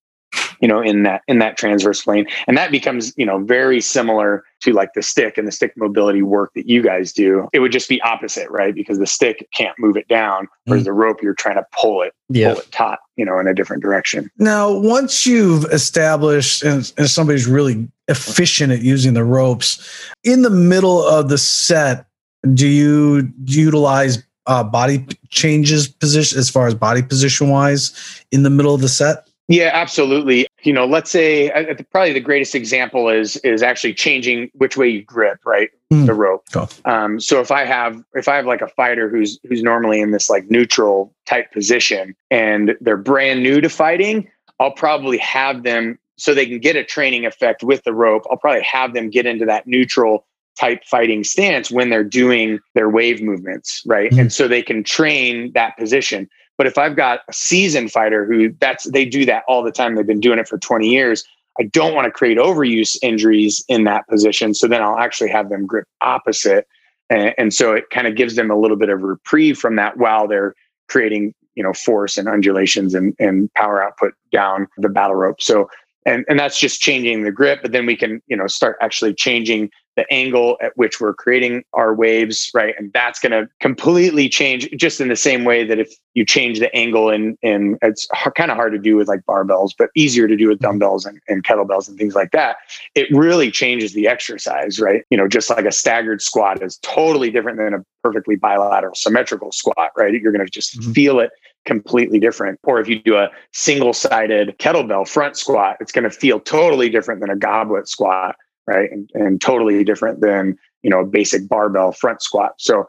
you know in that in that transverse plane and that becomes you know very similar to like the stick and the stick mobility work that you guys do it would just be opposite right because the stick can't move it down whereas the rope you're trying to pull it yeah. pull it taut you know in a different direction Now, once you've established and, and somebody's really efficient at using the ropes, in the middle of the set, do you utilize uh, body changes position as far as body position wise in the middle of the set? Yeah, absolutely. You know, let's say uh, probably the greatest example is is actually changing which way you grip, right? Hmm. The rope. Cool. Um, so if I have if I have like a fighter who's who's normally in this like neutral type position and they're brand new to fighting, I'll probably have them so they can get a training effect with the rope. I'll probably have them get into that neutral type fighting stance when they're doing their wave movements, right? Mhm. And so they can train that position. But if I've got a seasoned fighter who that's they do that all the time, they've been doing it for 20 years. I don't want to create overuse injuries in that position. So then I'll actually have them grip opposite. And, and so it kind of gives them a little bit of reprieve from that while they're creating, you know, force and undulations and, and power output down the battle rope. So and, and that's just changing the grip, but then we can, you know, start actually changing the angle at which we're creating our waves, right? And that's going to completely change just in the same way that if you change the angle and and it's kind of hard to do with like barbells, but easier to do with dumbbells and, and kettlebells and things like that. It really changes the exercise, right? You know, just like a staggered squat is totally different than a perfectly bilateral symmetrical squat, right? You're going to just Mhm. feel it completely different. Or if you do a single sided kettlebell front squat, it's going to feel totally different than a goblet squat right and, and totally different than you know a basic barbell front squat so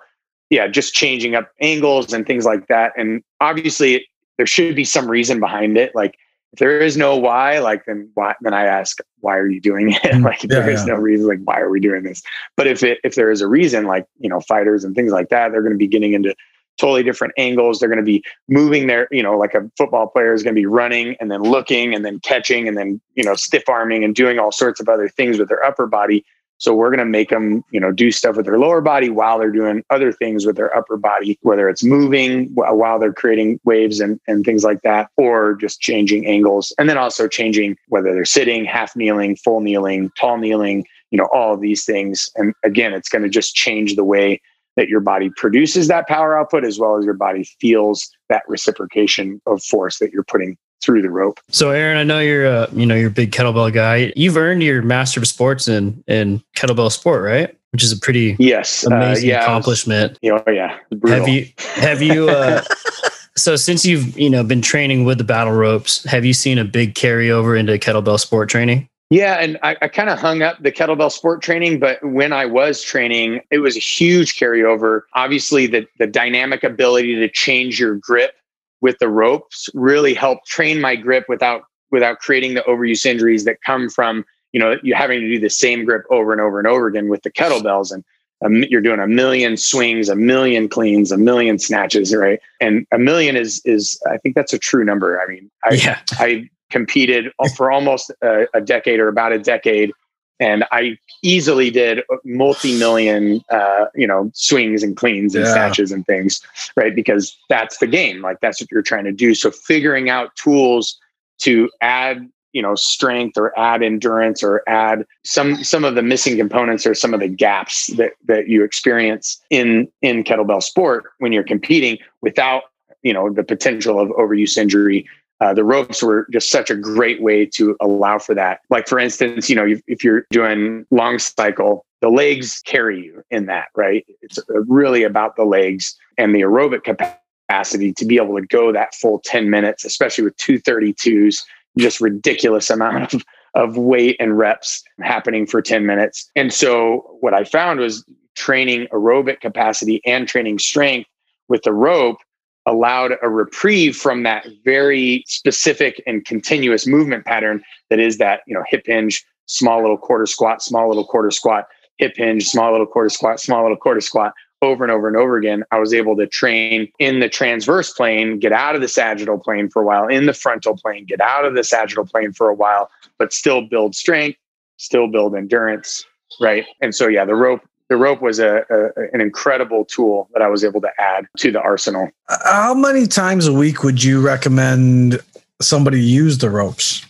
yeah just changing up angles and things like that and obviously there should be some reason behind it. Like if there is no why, like then why then I ask, why are you doing it? Mm, like if yeah, there is yeah. no reason, like why are we doing this? But if it if there is a reason, like you know, fighters and things like that, they're going to be getting into totally different angles. They're going to be moving their, you know, like a football player is going to be running and then looking and then catching and then, you know, stiff arming and doing all sorts of other things with their upper body. So we're going to make them, you know, do stuff with their lower body while they're doing other things with their upper body, whether it's moving while they're creating waves and, and things like that, or just changing angles. And then also changing whether they're sitting, half kneeling, full kneeling, tall kneeling, you know, all of these things. And again, it's going to just change the way that your body produces that power output as well as your body feels that reciprocation of force that you're putting through the rope. So, Aaron, I know you're a you know you're a big kettlebell guy. You've earned your master of sports in in kettlebell sport, right? Which is a pretty Yes, uh, amazing yeah, it was- accomplishment. you know, yeah, brutal. Have you have you uh, so since you've you know been training with the battle ropes, have you seen a big carryover into kettlebell sport training? Yeah, and I, I kind of hung up the kettlebell sport training, but when I was training, it was a huge carryover. Obviously, the the dynamic ability to change your grip with the ropes really helped train my grip without without creating the overuse injuries that come from you know you having to do the same grip over and over and over again with the kettlebells and um, you're doing a million swings, a million cleans, a million snatches, right? And a million is is I think that's a true number. I mean, I, yeah, I competed for almost a, a decade or about a decade, and I easily did multi-million, uh, you know, swings and cleans and Yeah. snatches and things, right? Because that's the game. Like that's what you're trying to do. So figuring out tools to add, you know, strength or add endurance or add some some of the missing components or some of the gaps that that you experience in in kettlebell sport when you're competing without you know the potential of overuse injury uh, the ropes were just such a great way to allow for that. Like for instance, you know, if, you're doing long cycle, the legs carry you in that, right? It's uh, really about the legs and the aerobic capacity to be able to go that full 10 minutes, especially with 232s, just ridiculous amount of, of weight and reps happening for 10 minutes. And so what I found was training aerobic capacity and training strength with the rope allowed a reprieve from that very specific and continuous movement pattern that is that you know hip hinge small little quarter squat small little quarter squat hip hinge small little quarter squat small little quarter squat over and over and over again. I was able to train in the transverse plane get out of the sagittal plane for a while in the frontal plane get out of the sagittal plane for a while but still build strength still build endurance right? And so yeah the rope the rope was a, a, an incredible tool that I was able to add to the arsenal. How many times a week would you recommend somebody use the ropes?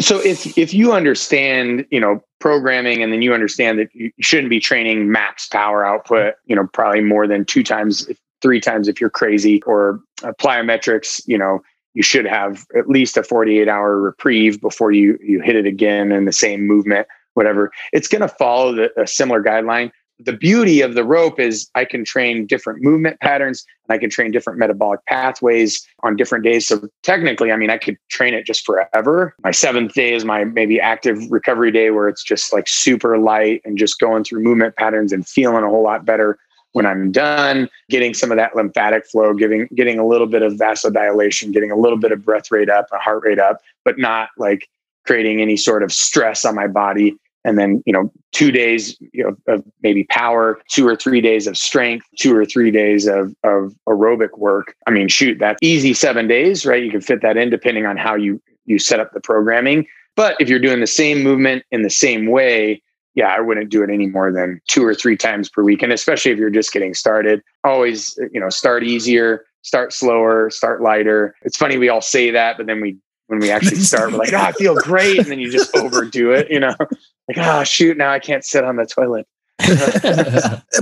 So if if you understand, you know, programming and then you understand that you shouldn't be training max power output, you know, probably more than two times, three times if you're crazy or uh, plyometrics, you know, you should have at least a 48 hour reprieve before you you hit it again in the same movement, whatever. It's going to follow the, a similar guideline the beauty of the rope is I can train different movement patterns and I can train different metabolic pathways on different days. So technically, I mean, I could train it just forever. My seventh day is my maybe active recovery day where it's just like super light and just going through movement patterns and feeling a whole lot better when I'm done, getting some of that lymphatic flow, giving getting a little bit of vasodilation, getting a little bit of breath rate up, a heart rate up, but not like creating any sort of stress on my body and then you know two days you know, of maybe power two or three days of strength two or three days of, of aerobic work. I mean shoot that's easy seven days right? You can fit that in depending on how you you set up the programming. But if you're doing the same movement in the same way yeah i wouldn't do it any more than two or three times per week. And especially if you're just getting started always you know start easier start slower start lighter. It's funny we all say that but then we when we actually start we're like oh i feel great and then you just overdo it you know like oh shoot now i can't sit on the toilet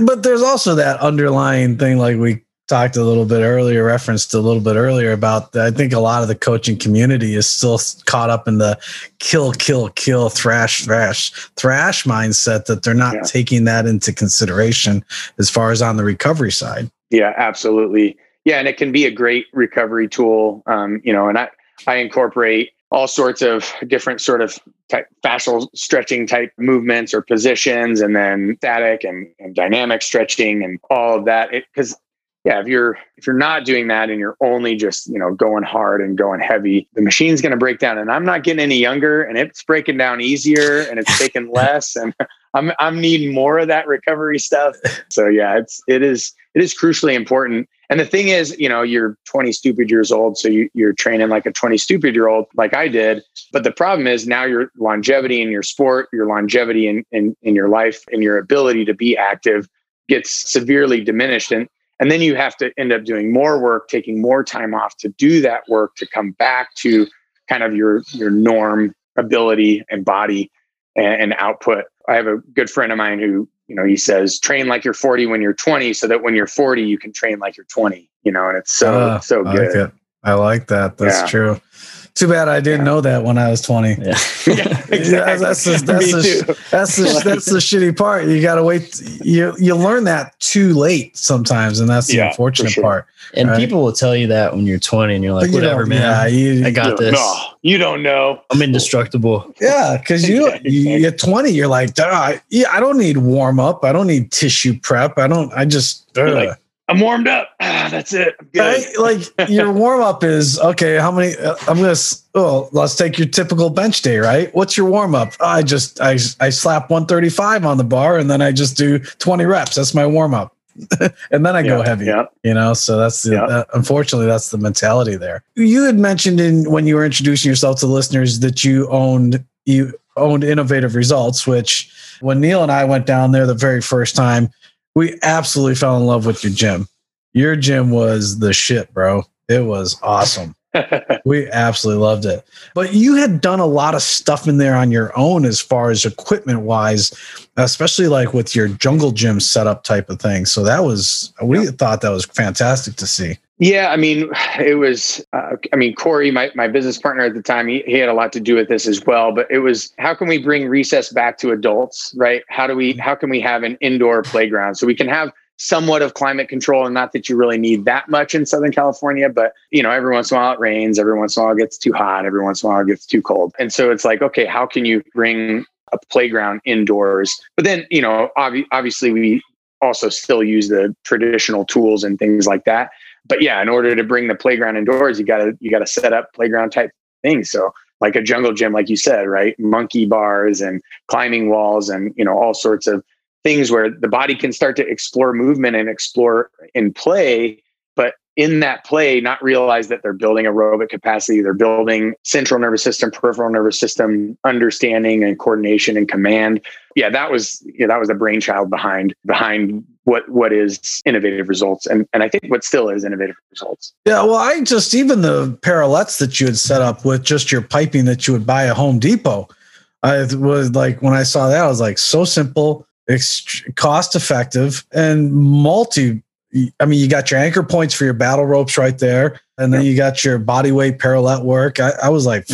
but there's also that underlying thing like we talked a little bit earlier referenced a little bit earlier about i think a lot of the coaching community is still caught up in the kill kill kill thrash thrash thrash mindset that they're not Yeah. taking that into consideration as far as on the recovery side Yeah, absolutely. Yeah, and it can be a great recovery tool. Um, you know, and I I incorporate all sorts of different sort of type, fascial stretching type movements or positions, and then static and, and dynamic stretching and all of that. Because yeah, if you're if you're not doing that and you're only just you know going hard and going heavy, the machine's going to break down. And I'm not getting any younger, and it's breaking down easier, and it's taking less, and I'm I'm needing more of that recovery stuff. So yeah, it's it is it is crucially important. And the thing is, you know, you're 20 stupid years old, so you, you're training like a 20 stupid year old, like I did. But the problem is now your longevity in your sport, your longevity in, in, in your life, and your ability to be active gets severely diminished. And and then you have to end up doing more work, taking more time off to do that work to come back to kind of your your norm ability and body and, and output. I have a good friend of mine who you know, he says, train like you're 40 when you're 20, so that when you're 40, you can train like you're 20, you know, and it's so, uh, so good. I like, I like that. That's yeah. true. Too bad I didn't yeah. know that when I was 20. Yeah, yeah exactly. that's, the, that's, the, that's, the, that's the shitty part. You got to wait. You, you learn that too late sometimes. And that's the yeah, unfortunate sure. part. And right? people will tell you that when you're 20 and you're like, whatever, man. Yeah, you, I got this. No, you don't know. I'm indestructible. Yeah. Cause you, you, are 20, you're like, yeah, I don't need warm up. I don't need tissue prep. I don't, I just, like, I'm warmed up. Ah, that's it. Right? Like your warm up is okay. How many? Uh, I'm gonna. Oh, let's take your typical bench day. Right? What's your warm up? I just I I slap 135 on the bar and then I just do 20 reps. That's my warm up. and then I yeah, go heavy. Yeah. You know, so that's the yeah. uh, unfortunately that's the mentality there. You had mentioned in when you were introducing yourself to listeners that you owned you owned innovative results, which when Neil and I went down there the very first time, we absolutely fell in love with your gym. Your gym was the shit, bro. It was awesome. we absolutely loved it. But you had done a lot of stuff in there on your own as far as equipment wise, especially like with your jungle gym setup type of thing. So that was, we thought that was fantastic to see. Yeah, I mean, it was. Uh, I mean, Corey, my my business partner at the time, he, he had a lot to do with this as well. But it was how can we bring recess back to adults, right? How do we how can we have an indoor playground so we can have somewhat of climate control and not that you really need that much in southern california but you know every once in a while it rains every once in a while it gets too hot every once in a while it gets too cold and so it's like okay how can you bring a playground indoors but then you know ob- obviously we also still use the traditional tools and things like that but yeah, in order to bring the playground indoors, you gotta you gotta set up playground type things. So like a jungle gym, like you said, right? Monkey bars and climbing walls and you know all sorts of things where the body can start to explore movement and explore in play in that play not realize that they're building aerobic capacity they're building central nervous system peripheral nervous system understanding and coordination and command. Yeah that was yeah, that was the brainchild behind behind what what is innovative results. And and i think what still is innovative results. Yeah well i just even the parallettes that you had set up with just your piping that you would buy at home depot i was like when i saw that i was like so simple cost effective and multi I mean, you got your anchor points for your battle ropes right there, and then you got your body weight parallel work. I, I was like,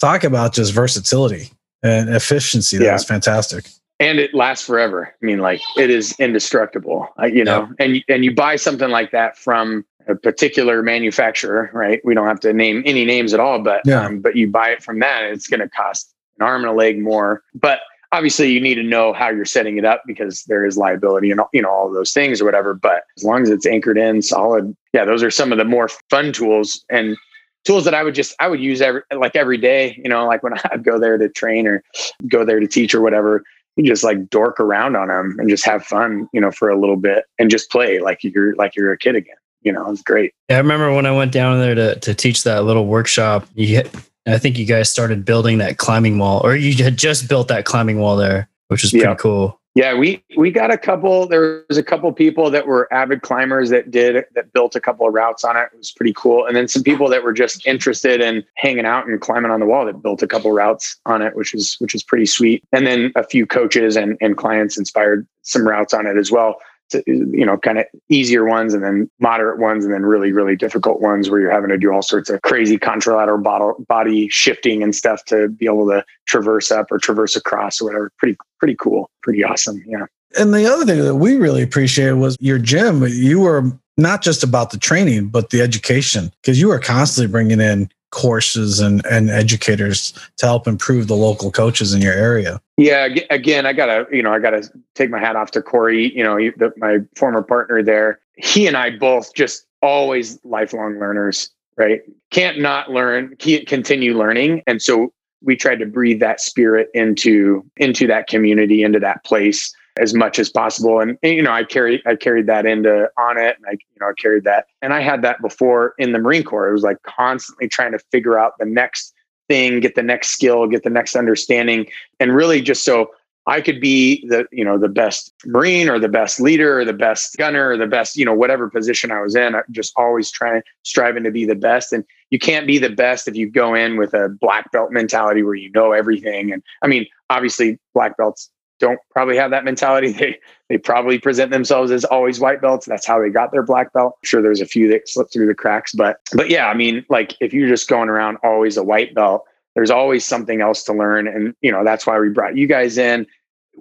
talk about just versatility and efficiency. That yeah. was fantastic. And it lasts forever. I mean, like it is indestructible. Uh, you know, yeah. and and you buy something like that from a particular manufacturer, right? We don't have to name any names at all, but yeah. um, but you buy it from that, it's going to cost an arm and a leg more. But obviously you need to know how you're setting it up because there is liability and you know all those things or whatever but as long as it's anchored in solid yeah those are some of the more fun tools and tools that i would just i would use every like every day you know like when i'd go there to train or go there to teach or whatever you just like dork around on them and just have fun you know for a little bit and just play like you're like you're a kid again you know it's great. Yeah, i remember when i went down there to, to teach that little workshop you I think you guys started building that climbing wall, or you had just built that climbing wall there, which is pretty yeah. cool. Yeah, we we got a couple. There was a couple people that were avid climbers that did that built a couple of routes on it. It was pretty cool, and then some people that were just interested in hanging out and climbing on the wall that built a couple routes on it, which is which is pretty sweet. And then a few coaches and and clients inspired some routes on it as well you know, kind of easier ones and then moderate ones and then really, really difficult ones where you're having to do all sorts of crazy contralateral body shifting and stuff to be able to traverse up or traverse across or whatever. Pretty, pretty cool. Pretty awesome. Yeah. And the other thing that we really appreciated was your gym. You were not just about the training, but the education, because you were constantly bringing in courses and, and educators to help improve the local coaches in your area. Yeah, again, I gotta, you know, I gotta take my hat off to Corey. You know, the, my former partner there. he and I both just always lifelong learners, right? Can't not learn, can't continue learning. And so we tried to breathe that spirit into into that community, into that place as much as possible. And, and, you know, I carried I carried that into Onnit and I, you know, I carried that. And I had that before in the Marine Corps. It was like constantly trying to figure out the next thing, get the next skill, get the next understanding. And really just so I could be the, you know, the best Marine or the best leader or the best gunner or the best, you know, whatever position I was in, I just always trying, striving to be the best. And you can't be the best if you go in with a black belt mentality where you know everything. And I mean, obviously black belts don't probably have that mentality. They they probably present themselves as always white belts. That's how they got their black belt. I'm sure there's a few that slipped through the cracks, but but yeah, I mean, like if you're just going around always a white belt, there's always something else to learn. And, you know, that's why we brought you guys in.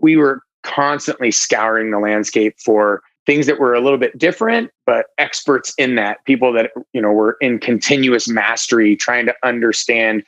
We were constantly scouring the landscape for things that were a little bit different, but experts in that, people that, you know, were in continuous mastery, trying to understand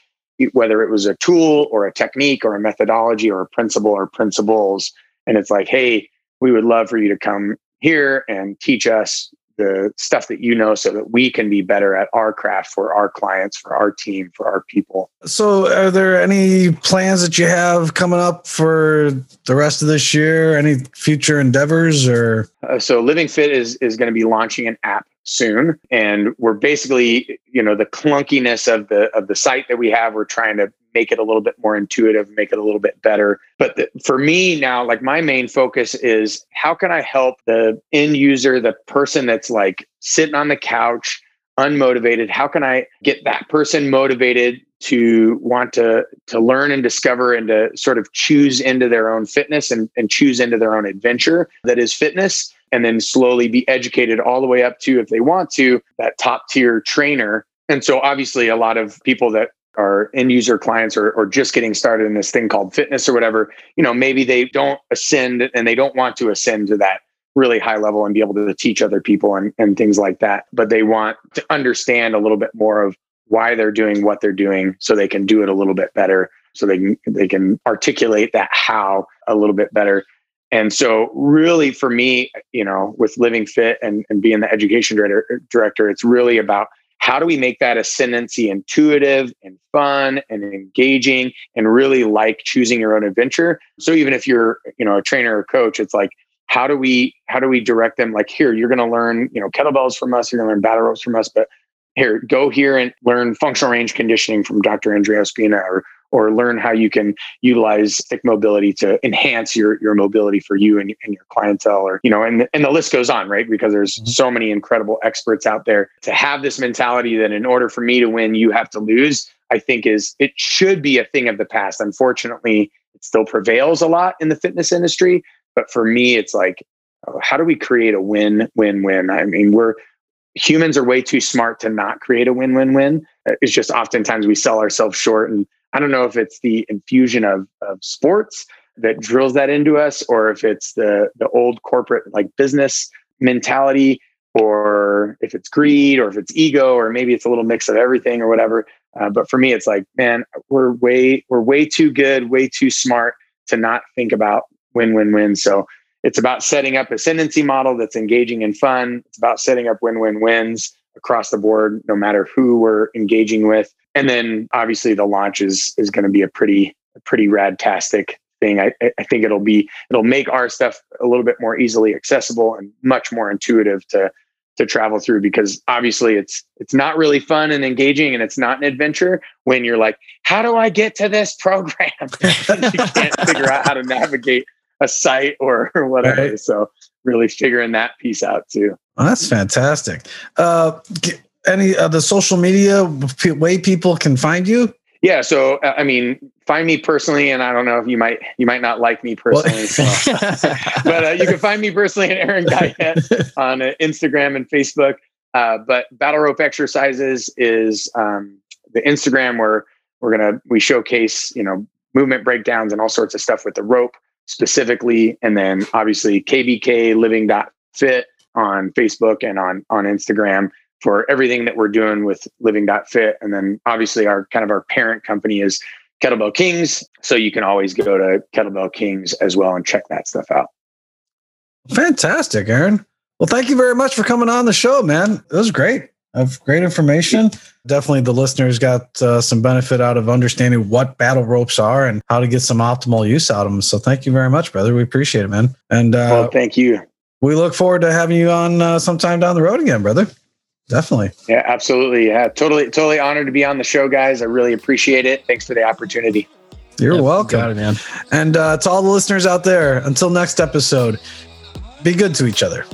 whether it was a tool or a technique or a methodology or a principle or principles. And it's like, hey, we would love for you to come here and teach us the stuff that you know so that we can be better at our craft for our clients for our team for our people. So are there any plans that you have coming up for the rest of this year? Any future endeavors or? Uh, so living fit is is going to be launching an app soon and we're basically you know the clunkiness of the of the site that we have we're trying to make it a little bit more intuitive, make it a little bit better. But the, for me now, like my main focus is how can I help the end user, the person that's like sitting on the couch, unmotivated? How can I get that person motivated to want to to learn and discover and to sort of choose into their own fitness and, and choose into their own adventure that is fitness and then slowly be educated all the way up to if they want to that top tier trainer and so obviously a lot of people that our end user clients or, or just getting started in this thing called fitness or whatever, you know, maybe they don't ascend and they don't want to ascend to that really high level and be able to teach other people and, and things like that. But they want to understand a little bit more of why they're doing what they're doing so they can do it a little bit better. So they can they can articulate that how a little bit better. And so really for me, you know, with living fit and, and being the education director, director, it's really about how do we make that ascendancy intuitive and fun and engaging and really like choosing your own adventure. So even if you're you know a trainer or coach it's like how do we how do we direct them? Like here you're going to learn you know kettlebells from us you're going to learn battle ropes from us but here go here and learn functional range conditioning from dr andreo spina or or learn how you can utilize stick mobility to enhance your your mobility for you and, and your clientele or you know and, and the list goes on right? Because there's mm-hmm. so many incredible experts out there. To have this mentality that in order for me to win you have to lose i think is it should be a thing of the past. Unfortunately it still prevails a lot in the fitness industry but for me it's like oh, how do we create a win win win? I mean we're humans are way too smart to not create a win win win it's just oftentimes we sell ourselves short and I don't know if it's the infusion of, of sports that drills that into us, or if it's the the old corporate like business mentality, or if it's greed, or if it's ego, or maybe it's a little mix of everything or whatever. Uh, but for me, it's like, man, we're way we're way too good, way too smart to not think about win win win. So it's about setting up a ascendancy model that's engaging and fun. It's about setting up win win wins across the board, no matter who we're engaging with. And then obviously the launch is is going to be a pretty pretty radtastic thing. I, I think it'll be it'll make our stuff a little bit more easily accessible and much more intuitive to to travel through because obviously it's it's not really fun and engaging and it's not an adventure when you're like how do i get to this program you can't figure out how to navigate a site or, or whatever right. so really figuring that piece out too well, that's fantastic uh, any of the social media way people can find you? Yeah, so uh, I mean, find me personally, and I don't know if you might you might not like me personally, so. but uh, you can find me personally at Aaron Guyette on uh, Instagram and Facebook. Uh, but battle rope exercises is um, the Instagram where we're gonna we showcase you know movement breakdowns and all sorts of stuff with the rope specifically, and then obviously KBK Living Fit on Facebook and on on Instagram for everything that we're doing with living.fit. And then obviously our kind of our parent company is Kettlebell Kings. So you can always go to Kettlebell Kings as well and check that stuff out. Fantastic, Aaron. Well, thank you very much for coming on the show, man. It was great. Of great information. Definitely, the listeners got uh, some benefit out of understanding what battle ropes are and how to get some optimal use out of them. So, thank you very much, brother. We appreciate it, man. And uh, well, thank you. We look forward to having you on uh, sometime down the road again, brother. Definitely. Yeah, absolutely. Yeah, totally, totally honored to be on the show, guys. I really appreciate it. Thanks for the opportunity. You're Yep, welcome. Got it, man. And uh, to all the listeners out there, until next episode, be good to each other.